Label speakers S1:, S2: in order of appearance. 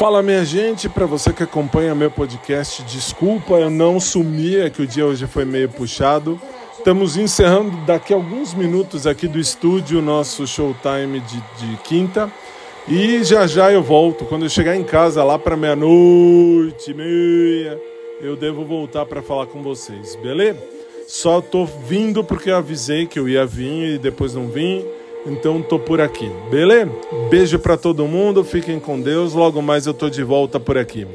S1: Fala minha gente, para você que acompanha meu podcast, desculpa eu não sumi, é que o dia hoje foi meio puxado. Estamos encerrando daqui a alguns minutos aqui do estúdio o nosso showtime de, de quinta. E já já eu volto. Quando eu chegar em casa lá para meia-noite, meia, eu devo voltar para falar com vocês, beleza? Só tô vindo porque eu avisei que eu ia vir e depois não vim. Então tô por aqui, beleza? Beijo para todo mundo, fiquem com Deus. Logo mais eu tô de volta por aqui.